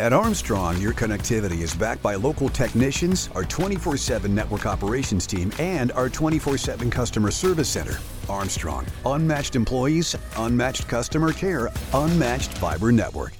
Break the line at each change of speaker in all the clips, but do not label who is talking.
At Armstrong, your connectivity is backed by local technicians, our 24 7 network operations team, and our 24 7 customer service center. Armstrong, unmatched employees, unmatched customer care, unmatched fiber network.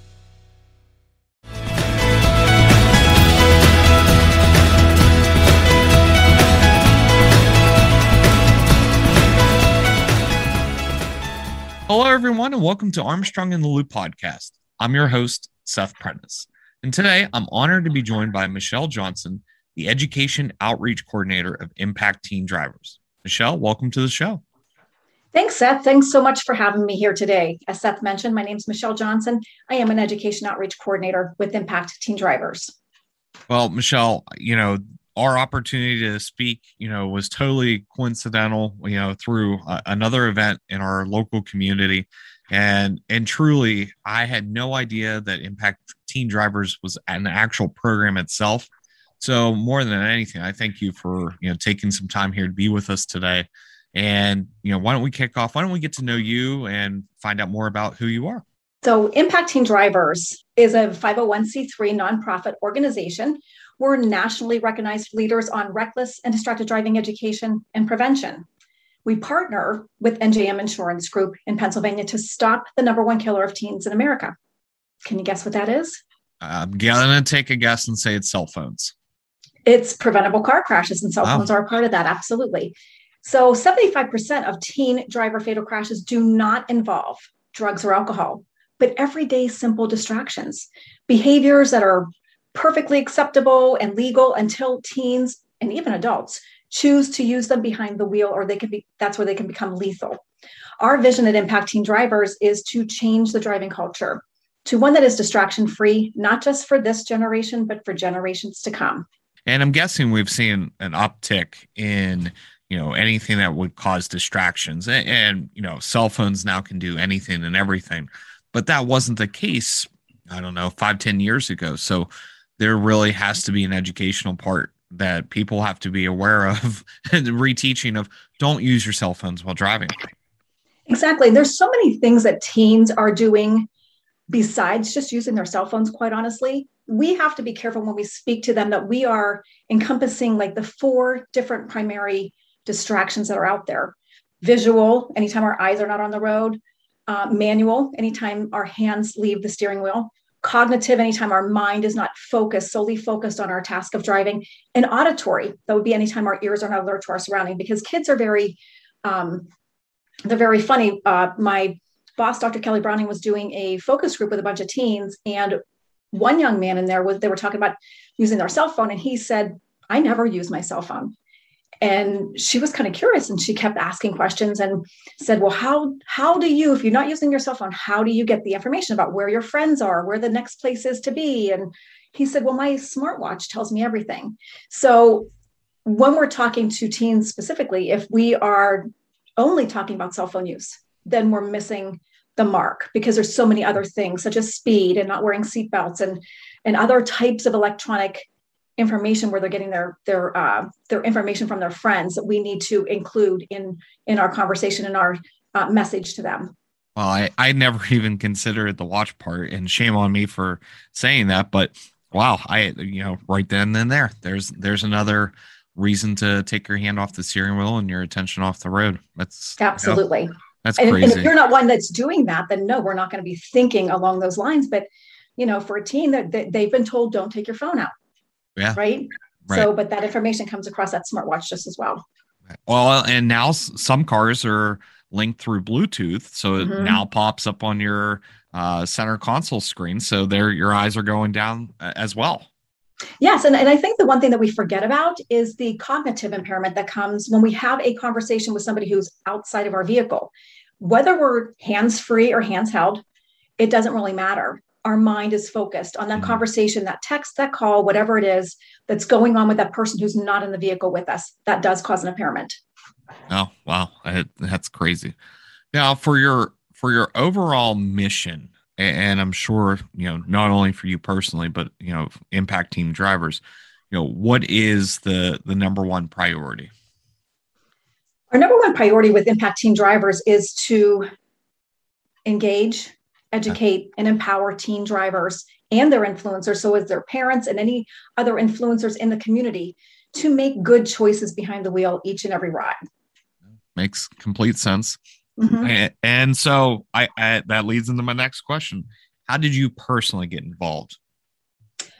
Hello, everyone, and welcome to Armstrong in the Loop podcast. I'm your host, Seth Prentice. And today I'm honored to be joined by Michelle Johnson, the Education Outreach Coordinator of Impact Teen Drivers. Michelle, welcome to the show.
Thanks, Seth. Thanks so much for having me here today. As Seth mentioned, my name is Michelle Johnson. I am an Education Outreach Coordinator with Impact Teen Drivers.
Well, Michelle, you know, our opportunity to speak, you know, was totally coincidental, you know, through uh, another event in our local community. And and truly i had no idea that impact teen drivers was an actual program itself. So more than anything i thank you for you know taking some time here to be with us today. And you know why don't we kick off? Why don't we get to know you and find out more about who you are?
So impact teen drivers is a 501c3 nonprofit organization we're nationally recognized leaders on reckless and distracted driving education and prevention we partner with NJM Insurance Group in Pennsylvania to stop the number one killer of teens in America. Can you guess what that is?
I'm going to take a guess and say it's cell phones.
It's preventable car crashes, and cell phones are a part of that. Absolutely. So, 75% of teen driver fatal crashes do not involve drugs or alcohol, but everyday simple distractions, behaviors that are perfectly acceptable and legal until teens and even adults choose to use them behind the wheel or they can be that's where they can become lethal. Our vision at impact teen drivers is to change the driving culture to one that is distraction free not just for this generation but for generations to come.
And i'm guessing we've seen an uptick in you know anything that would cause distractions. And, and you know cell phones now can do anything and everything. But that wasn't the case i don't know five ten years ago. So there really has to be an educational part that people have to be aware of and reteaching of don't use your cell phones while driving.
Exactly. There's so many things that teens are doing besides just using their cell phones, quite honestly. We have to be careful when we speak to them that we are encompassing like the four different primary distractions that are out there visual, anytime our eyes are not on the road, uh, manual, anytime our hands leave the steering wheel, cognitive anytime our mind is not focused solely focused on our task of driving and auditory that would be anytime our ears are not alert to our surrounding. Because kids are very um, they're very funny. Uh, my boss dr kelly browning was doing a focus group with a bunch of teens and one young man in there was they were talking about using their cell phone and he said i never use my cell phone and she was kind of curious and she kept asking questions and said well how how do you if you're not using your cell phone how do you get the information about where your friends are where the next place is to be? And he said well my smartwatch tells me everything. So when we're talking to teens specifically if we are only talking about cell phone use then we're missing the mark because there's so many other things such as speed and not wearing seatbelts and and other types of electronic information where they're getting their their uh, their information from their friends that we need to include in in our conversation and our uh, message to them.
Well i i never even considered the watch part and shame on me for saying that but wow i you know right then and there there's there's another reason to take your hand off the steering wheel and your attention off the road. That's
absolutely you know,
that's
and,
crazy
and if you're not one that's doing that then no we're not going to be thinking along those lines but you know for a teen that they've been told don't take your phone out
yeah.
Right? right. So, but that information comes across that smartwatch just as well.
Well, and now some cars are linked through Bluetooth, so it mm-hmm. now pops up on your uh, center console screen. So there, your eyes are going down uh, as well.
Yes, and, and I think the one thing that we forget about is the cognitive impairment that comes when we have a conversation with somebody who's outside of our vehicle. Whether we're hands free or hands held, it doesn't really matter our mind is focused on that mm-hmm. conversation, that text, that call, whatever it is that's going on with that person who's not in the vehicle with us. That does cause an impairment.
Oh, wow. I, that's crazy. Now, for your for your overall mission, and I'm sure, you know, not only for you personally, but you know, impact teen drivers, you know, what is the the number one priority?
Our number one priority with impact teen drivers is to engage educate and empower teen drivers and their influencers, so as their parents and any other influencers in the community, to make good choices behind the wheel each and every ride.
Makes complete sense. Mm-hmm. And, and, so I, I that leads into my next question. How did you personally get involved?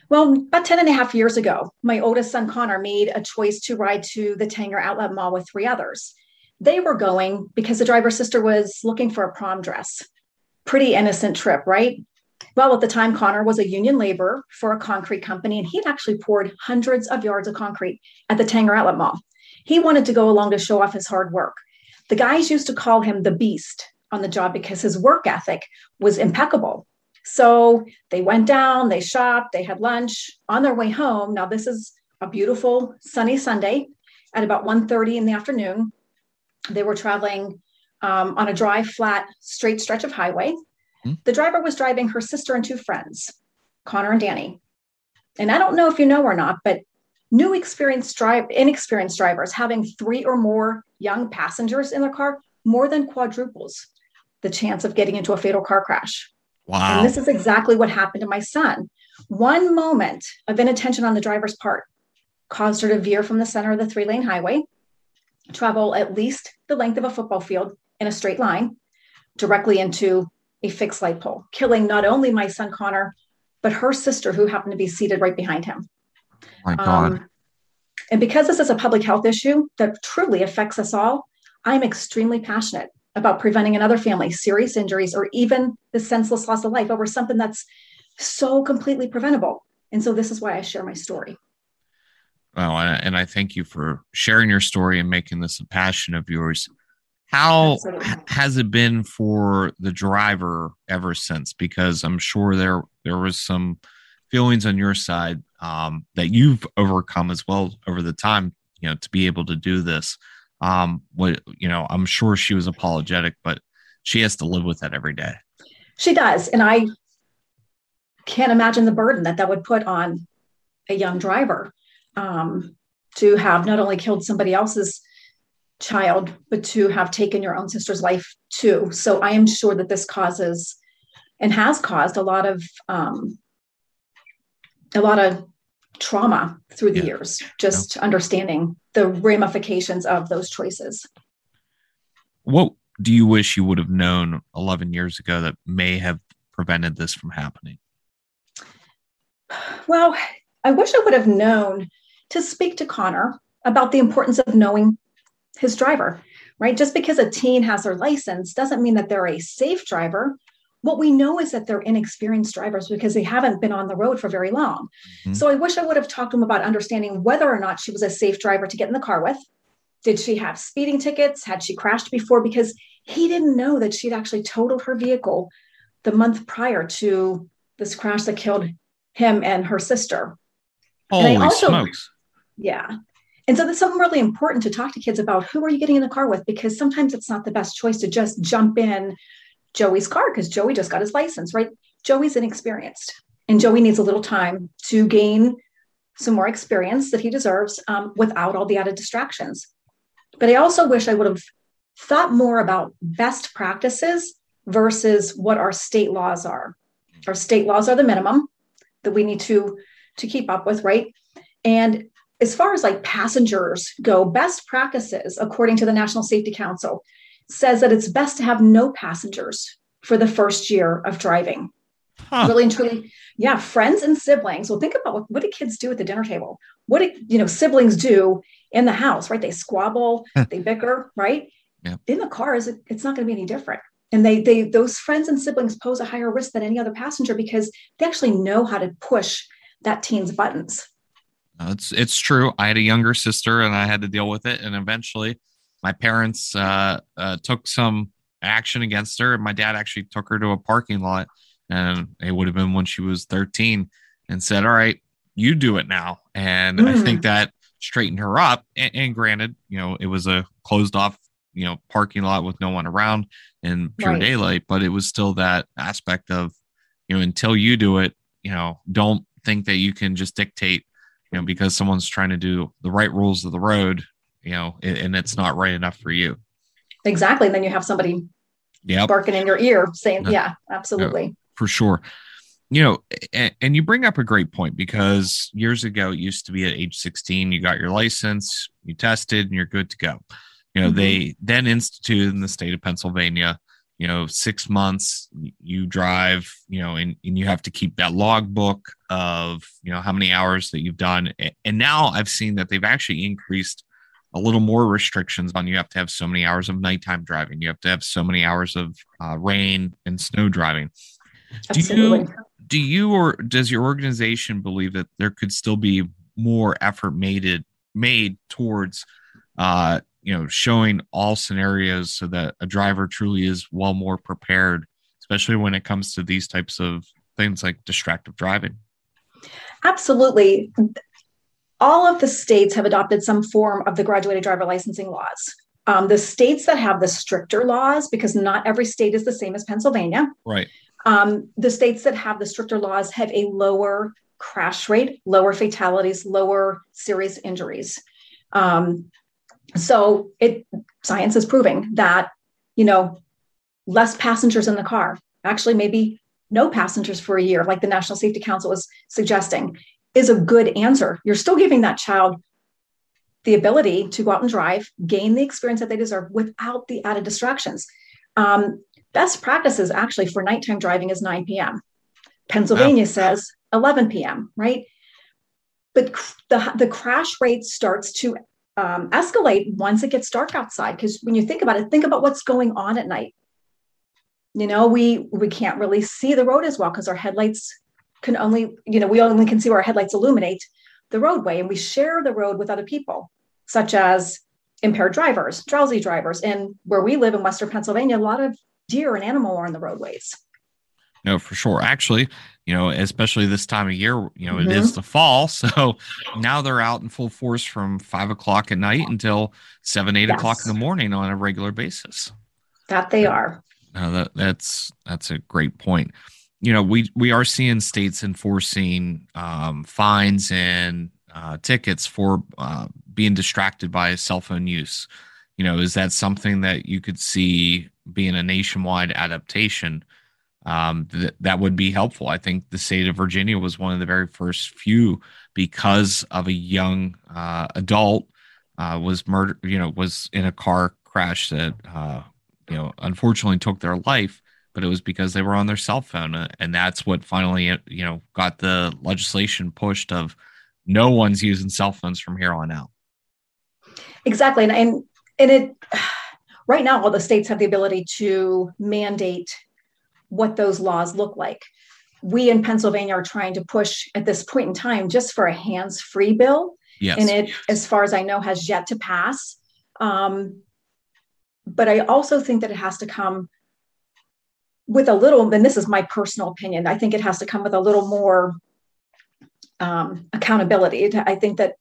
Well, about 10 and a half years ago, my oldest son Connor made a choice to ride to the Tanger Outlet Mall with three others. They were going because the driver's sister was looking for a prom dress. Pretty innocent trip, right? Well, at the time, Connor was a union laborer for a concrete company, and he'd actually poured hundreds of yards of concrete at the Tanger Outlet Mall. He wanted to go along to show off his hard work. The guys used to call him the beast on the job because his work ethic was impeccable. So they went down, they shopped, they had lunch on their way home. Now this is a beautiful sunny Sunday at about 1:30 in the afternoon. They were traveling um, on a dry, flat, straight stretch of highway. Mm-hmm. The driver was driving her sister and two friends, Connor and Danny. And I don't know if you know or not, but new experienced drive inexperienced drivers having three or more young passengers in their car more than quadruples the chance of getting into a fatal car crash.
Wow.
And this is exactly what happened to my son. One moment of inattention on the driver's part caused her to veer from the center of the three lane highway, travel at least the length of a football field in a straight line directly into a fixed light pole, killing not only my son Connor, but her sister, who happened to be seated right behind him.
My God. Um,
and because this is a public health issue that truly affects us all, I'm extremely passionate about preventing another family serious injuries or even the senseless loss of life over something that's so completely preventable. And so this is why I share my story.
Well, and I thank you for sharing your story and making this a passion of yours. How Absolutely. has it been for the driver ever since? Because I'm sure there there was some feelings on your side um, that you've overcome as well over the time, you know, to be able to do this um what you know i'm sure she was apologetic but she has to live with that every day
she does and i can't imagine the burden that that would put on a young driver um, to have not only killed somebody else's child but to have taken your own sister's life too so i am sure that this causes and has caused a lot of um, a lot of trauma through the yeah. years, just yeah. understanding the ramifications of those choices.
What do you wish you would have known 11 years ago that may have prevented this from happening?
Well, I wish I would have known to speak to Connor about the importance of knowing his driver, right? Just because a teen has their license doesn't mean that they're a safe driver what we know is that they're inexperienced drivers because they haven't been on the road for very long. Mm-hmm. So I wish I would have talked to him about understanding whether or not she was a safe driver to get in the car with. Did she have speeding tickets? Had she crashed before? Because he didn't know that she'd actually totaled her vehicle the month prior to this crash that killed him and her sister.
Holy also, smokes.
Yeah. And so that's something really important to talk to kids about. Who are you getting in the car with? Because sometimes it's not the best choice to just jump in Joey's car because Joey just got his license, right? Joey's inexperienced and Joey needs a little time to gain some more experience that he deserves um, without all the added distractions. But I also wish I would have thought more about best practices versus what our state laws are. Our state laws are the minimum that we need to to keep up with, right? And as far as like passengers go, best practices according to the National Safety Council says that it's best to have no passengers for the first year of driving. Huh. Really and truly, yeah, friends and siblings. Well, think about what, what do kids do at the dinner table? What do you know siblings do in the house, right? They squabble, they bicker, right?
Yeah.
In the cars, it, it's not going to be any different. And they they those friends and siblings pose a higher risk than any other passenger because they actually know how to push that teen's buttons.
It's it's true. I had a younger sister and I had to deal with it, and eventually my parents uh, uh, took some action against her. My dad actually took her to a parking lot, and it would have been when she was 13, and said, "All right, you do it now." And mm. I think mm. that straightened her up. And, and, granted, you know, it was a closed off, you know, parking lot with no one around in pure right. daylight, but it was still that aspect of, you know, until you do it, you know, don't think that you can just dictate, you know, because someone's trying to do the right rules of the road you know, and, and it's not right enough for you.
Exactly. And then you have somebody
yep.
barking in your ear saying, yeah, absolutely.
for sure. you know, and, and, you bring up a great point because years ago it used to be at age 16, you got your license, you tested, and you're good to go. You know, mm-hmm. they then instituted in the state of Pennsylvania, you know, six months you drive, you know, and, and you have to keep that logbook of, you know, how many hours that you've done. And now I've seen that they've actually increased a little more restrictions on you have to have so many hours of nighttime driving, you have to have so many hours of uh, rain and snow driving. Absolutely. Do you do you or does your organization believe that there could still be more effort made it made towards uh you know showing all scenarios so that a driver truly is well more prepared especially when it comes to these types of things like distracted driving.
Absolutely. All of the states have adopted some form of the graduated driver licensing laws. Um, the states that have the stricter laws because not every state is the same as pennsylvania.
Right.
Um, the states that have the stricter laws have a lower crash rate, lower fatalities, lower serious injuries. Um, so it science is proving that you know less passengers in the car, actually maybe no passengers for a year, like the National Safety Council is suggesting, is a good answer. You're still giving that child the ability to go out and drive, gain the experience that they deserve without the added distractions. Um, Best practices actually for nighttime driving is 9 p.m. Pennsylvania wow. says 11 p.m., right? But the, the crash rate starts to um, escalate once it gets dark outside. Because when you think about it, think about what's going on at night. You know, we we can't really see the road as well because our headlights can only, you know, we only can see where our headlights illuminate the roadway, and we share the road with other people, such as impaired drivers, drowsy drivers. And where we live in Western Pennsylvania, a lot of deer and animal are on the roadways.
No, for sure. Actually, you know, especially this time of year, you know, mm-hmm. it is the fall. So now they're out in full force from five o'clock at night until seven, eight yes. o'clock in the morning on a regular basis.
That they are.
No, that that's that's a great point. You know, we we are seeing states enforcing um, fines and uh, tickets for uh, being distracted by cell phone use. You know, is that something that you could see being a nationwide adaptation, um, th- that would be helpful. I think the state of Virginia was one of the very first few because of a young uh, adult uh, was murdered, you know, was in a car crash that, uh, you know, unfortunately took their life, but it was because they were on their cell phone. Uh, and that's what finally, uh, you know, got the legislation pushed of no one's using cell phones from here on out.
Exactly. And, and, and it, right now all the states have the ability to mandate what those laws look like. We in pennsylvania are trying to push at this point in time just for a hands-free bill. Yes. and it as far as i know has yet to pass. Um, but i also think that it has to come with a little and this is my personal opinion i think it has to come with a little more um, accountability. I think that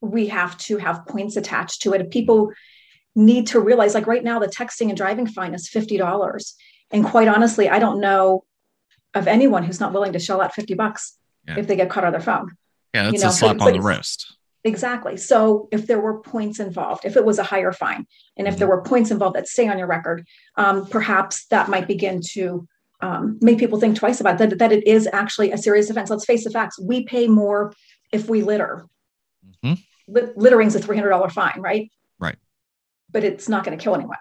we have to have points attached to it. People need to realize like right now the texting and driving fine is $50 and quite honestly i don't know of anyone who's not willing to shell out 50 bucks yeah. if they get caught on their phone
yeah that's you know? a slap but, on but the wrist
exactly so if there were points involved if it was a higher fine and if mm-hmm. there were points involved that stay on your record um, perhaps that might begin to um, make people think twice about that that it is actually a serious offense let's face the facts we pay more if we litter mm-hmm. littering's a $300 fine right? right but it's not going to kill anyone.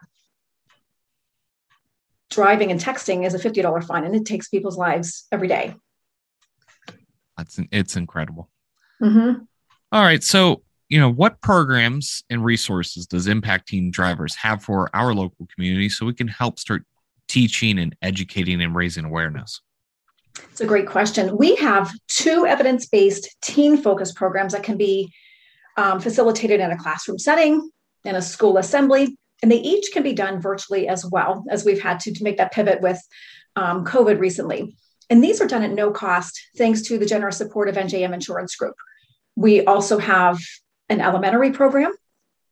Driving and texting is a $50 fine and it takes people's lives every day.
That's it's incredible. Mm-hmm. All right. So, you know, what programs and resources does Impact Teen Drivers have for our local community so we can help start teaching and educating and raising awareness?
It's a great question. We have two evidence based teen focused programs that can be um, facilitated in a classroom setting in a school assembly. And they each can be done virtually as well, as we've had to, to make that pivot with um, COVID recently. And these are done at no cost, thanks to the generous support of NJM Insurance Group. We also have an elementary program,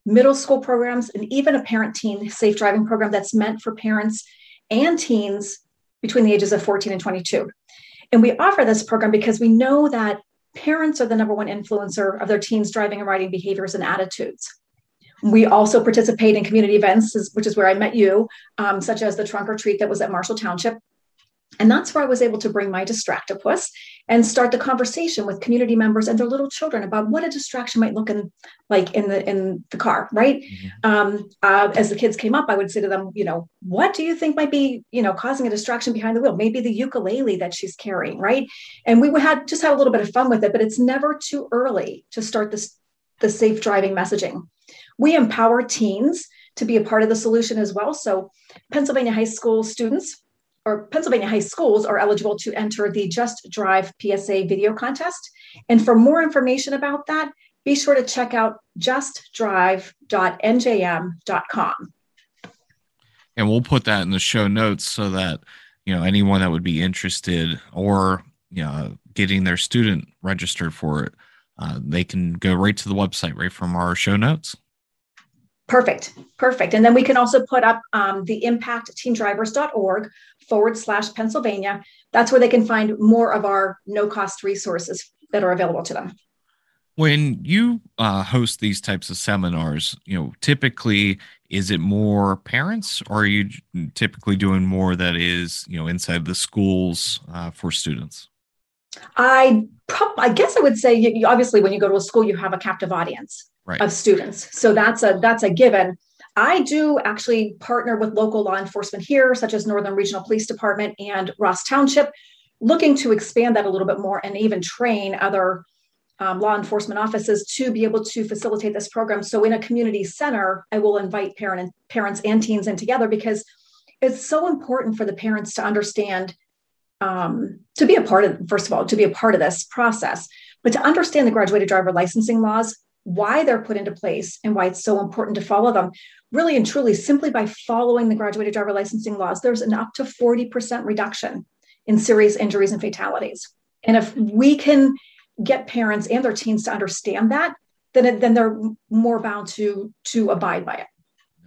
middle school programs, and even a parent teen safe driving program that's meant for parents and teens between the ages of 14 and 22. And we offer this program because we know that parents are the number one influencer of their teens' driving and riding behaviors and attitudes. We also participate in community events, which is where I met you, um, such as the trunk or treat that was at Marshall Township. And that's where I was able to bring my distractopus and start the conversation with community members and their little children about what a distraction might look in, like in the in the car, right? Mm-hmm. Um, uh, as the kids came up, I would say to them, you know, what do you think might be, you know, causing a distraction behind the wheel? Maybe the ukulele that she's carrying, right? And we would had just had a little bit of fun with it, but it's never too early to start this the safe driving messaging. We empower teens to be a part of the solution as well. So, Pennsylvania high school students or Pennsylvania high schools are eligible to enter the Just Drive PSA video contest. And for more information about that, be sure to check out justdrive.njm.com.
And we'll put that in the show notes so that you know anyone that would be interested or you know getting their student registered for it, uh, they can go right to the website right from our show notes.
Perfect. Perfect. And then we can also put up um, the impactteendrivers.org forward slash Pennsylvania. That's where they can find more of our no cost resources that are available to them.
When you uh, host these types of seminars, you know, typically is it more parents or are you typically doing more that is, you know, inside the schools uh, for students?
I prob- I guess I would say you, obviously when you go to a school you have a captive audience right. of students. So that's a that's a given. I do actually partner with local law enforcement here, such as Northern Regional Police Department and Ross Township, looking to expand that a little bit more and even train other um, law enforcement offices to be able to facilitate this program. So in a community center, I will invite parent and, parents and teens in together because it's so important for the parents to understand um, to be a part of first of all to be a part of this process but to understand the graduated driver licensing laws why they're put into place and why it's so important to follow them. Really and truly, simply by following the graduated driver licensing laws, there's an up to 40% reduction in serious injuries and fatalities. And if we can get parents and their teens to understand that, then, it, then they're more bound to to abide by it.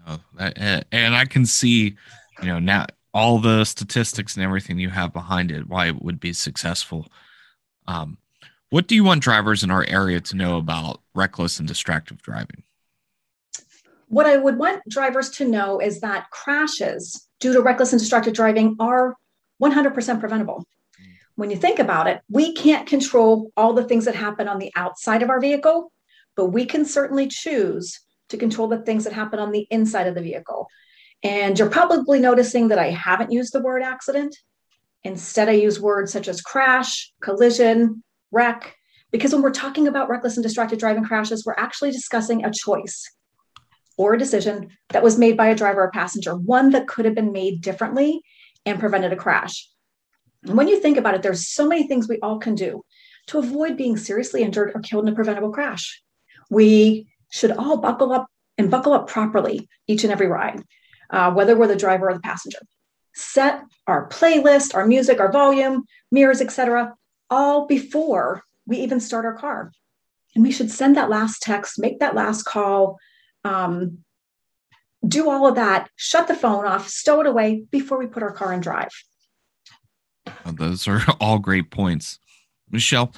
No, and I can see, you know, now all the statistics and everything you have behind it, why it would be successful. Um, what do you want drivers in our area to know about reckless and distracted driving?
What I would want drivers to know is that crashes due to reckless and distracted driving are 100% preventable. When you think about it, we can't control all the things that happen on the outside of our vehicle, but we can certainly choose to control the things that happen on the inside of the vehicle. And you're probably noticing that I haven't used the word accident. Instead, I use words such as crash, collision, wreck. Because when we're talking about reckless and distracted driving crashes, we're actually discussing a choice or a decision that was made by a driver or passenger, one that could have been made differently and prevented a crash. And when you think about it, there's so many things we all can do to avoid being seriously injured or killed in a preventable crash. We should all buckle up and buckle up properly each and every ride, uh, whether we're the driver or the passenger. Set our playlist, our music, our volume, mirrors, etc all before we even start our car. And we should send that last text, make that last call, um, do all of that, shut the phone off, stow it away before we put our car in drive.
those are all great points. Michelle,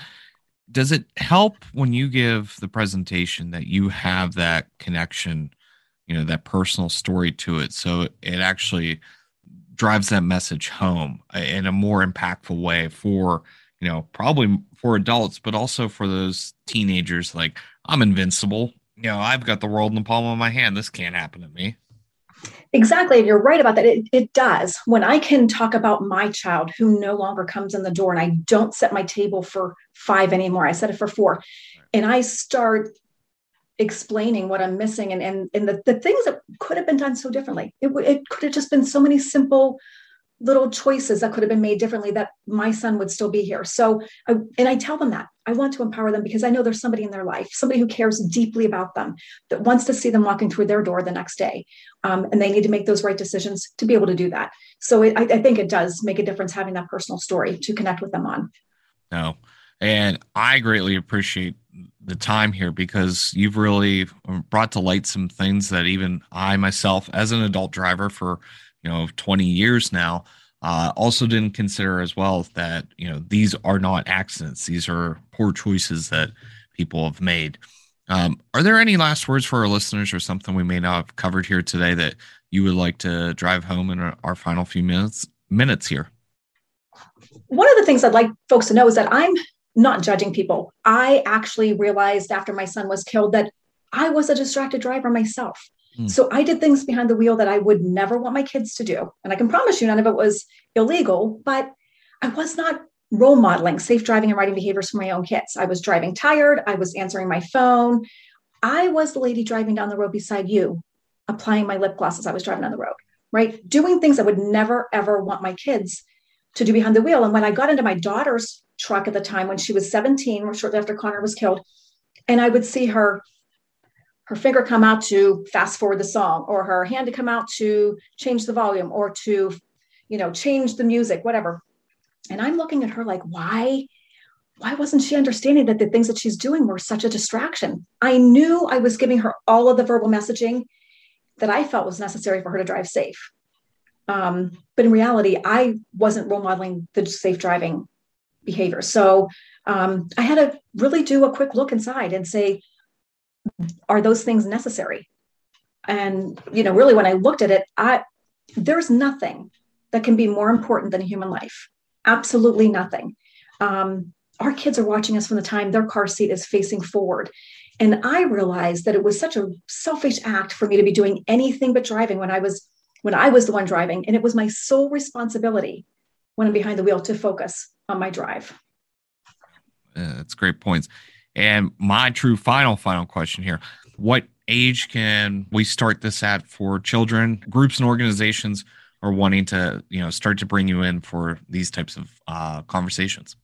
does it help when you give the presentation that you have that connection, you know, that personal story to it? So it actually drives that message home in a more impactful way for you know, probably for adults, but also for those teenagers. Like, I'm invincible. You know, I've got the world in the palm of my hand. This can't happen to me.
Exactly. And you're right about that. It, it does. When I can talk about my child who no longer comes in the door and I don't set my table for five anymore, I set it for four. And I start explaining what I'm missing and, and, and the, the things that could have been done so differently. It, it could have just been so many simple little choices that could have been made differently that my son would still be here. So I, and i tell them that. I want to empower them because i know there's somebody in their life somebody who cares deeply about them that wants to see them walking through their door the next day. Um, and they need to make those right decisions to be able to do that. So it, I, I think it does make a difference having that personal story to connect with them on.
No. And i greatly appreciate the time here because you've really brought to light some things that even i myself as an adult driver for you know 20 years now uh, also didn't consider as well that you know these are not accidents these are poor choices that people have made um, are there any last words for our listeners or something we may not have covered here today that you would like to drive home in our, our final few minutes minutes here
one of the things I'd like folks to know is that I'm not judging people. I actually realized after my son was killed that I was a distracted driver myself. Mm. So I did things behind the wheel that I would never want my kids to do. And I can promise you none of it was illegal, but I was not role modeling safe driving and riding behaviors for my own kids. I was driving tired, I was answering my phone. I was the lady driving down the road beside you, applying my lip gloss as I was driving down the road, right? Doing things I would never, ever want my kids to do behind the wheel. And when I got into my daughter's truck at the time when she was 17, or shortly after Connor was killed, and I would see her her finger come out to fast forward the song or her hand to come out to change the volume or to you know change the music whatever. And i'm looking at her like why why wasn't she understanding that the things that she's doing were such a distraction? I knew i was giving her all of the verbal messaging that i felt was necessary for her to drive safe. Um, but in reality i wasn't role modeling the safe driving behavior. So um, i had to really do a quick look inside and say are those things necessary? And you know, really, when I looked at it, I there's nothing that can be more important than human life. Absolutely nothing. Um, our kids are watching us from the time their car seat is facing forward. And I realized that it was such a selfish act for me to be doing anything but driving when I was when I was the one driving. And it was my sole responsibility when I'm behind the wheel to focus on my drive.
That's great points. And my true final, final question here what age can we start this at for children, groups, and organizations are wanting to, you know, start to bring you in for these types of uh, conversations?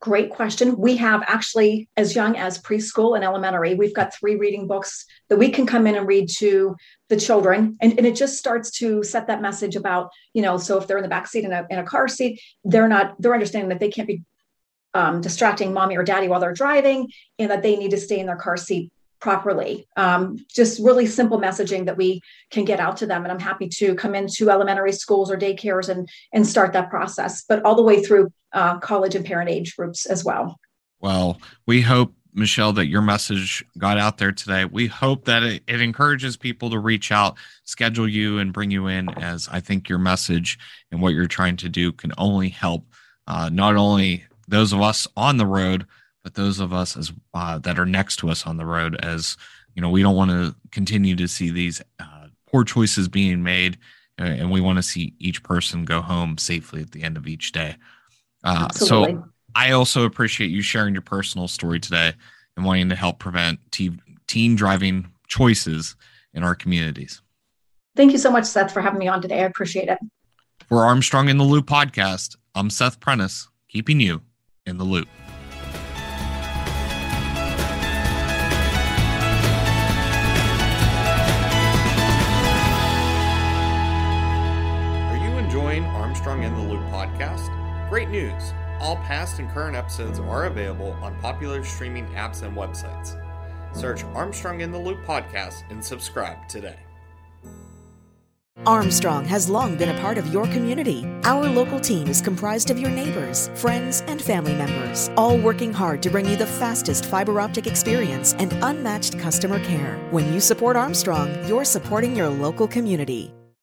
Great question. We have actually as young as preschool and elementary. We've got three reading books that we can come in and read to the children. And, and it just starts to set that message about, you know, so if they're in the back seat in a, in a car seat, they're not, they're understanding that they can't be um, distracting mommy or daddy while they're driving and that they need to stay in their car seat properly. Um, just really simple messaging that we can get out to them. And I'm happy to come into elementary schools or daycares and, and start that process, but all the way through uh, college and parent age groups as well.
Well, we hope, Michelle, that your message got out there today. We hope that it, it encourages people to reach out, schedule you, and bring you in, as I think your message and what you're trying to do can only help uh, not only those of us on the road, but those of us as uh, that are next to us on the road, as you know, we don't want to continue to see these uh, poor choices being made, and we want to see each person go home safely at the end of each day. Uh, so, I also appreciate you sharing your personal story today and wanting to help prevent teen, teen driving choices in our communities.
Thank you so much, Seth, for having me on today. I appreciate it.
For Armstrong in the Loop podcast, I'm Seth Prentice, keeping you in the loop. Are you enjoying Armstrong in the Loop podcast? Great news! All past and current episodes are available on popular streaming apps and websites. Search Armstrong in the Loop podcast and subscribe today.
Armstrong has long been a part of your community. Our local team is comprised of your neighbors, friends, and family members, all working hard to bring you the fastest fiber optic experience and unmatched customer care. When you support Armstrong, you're supporting your local community.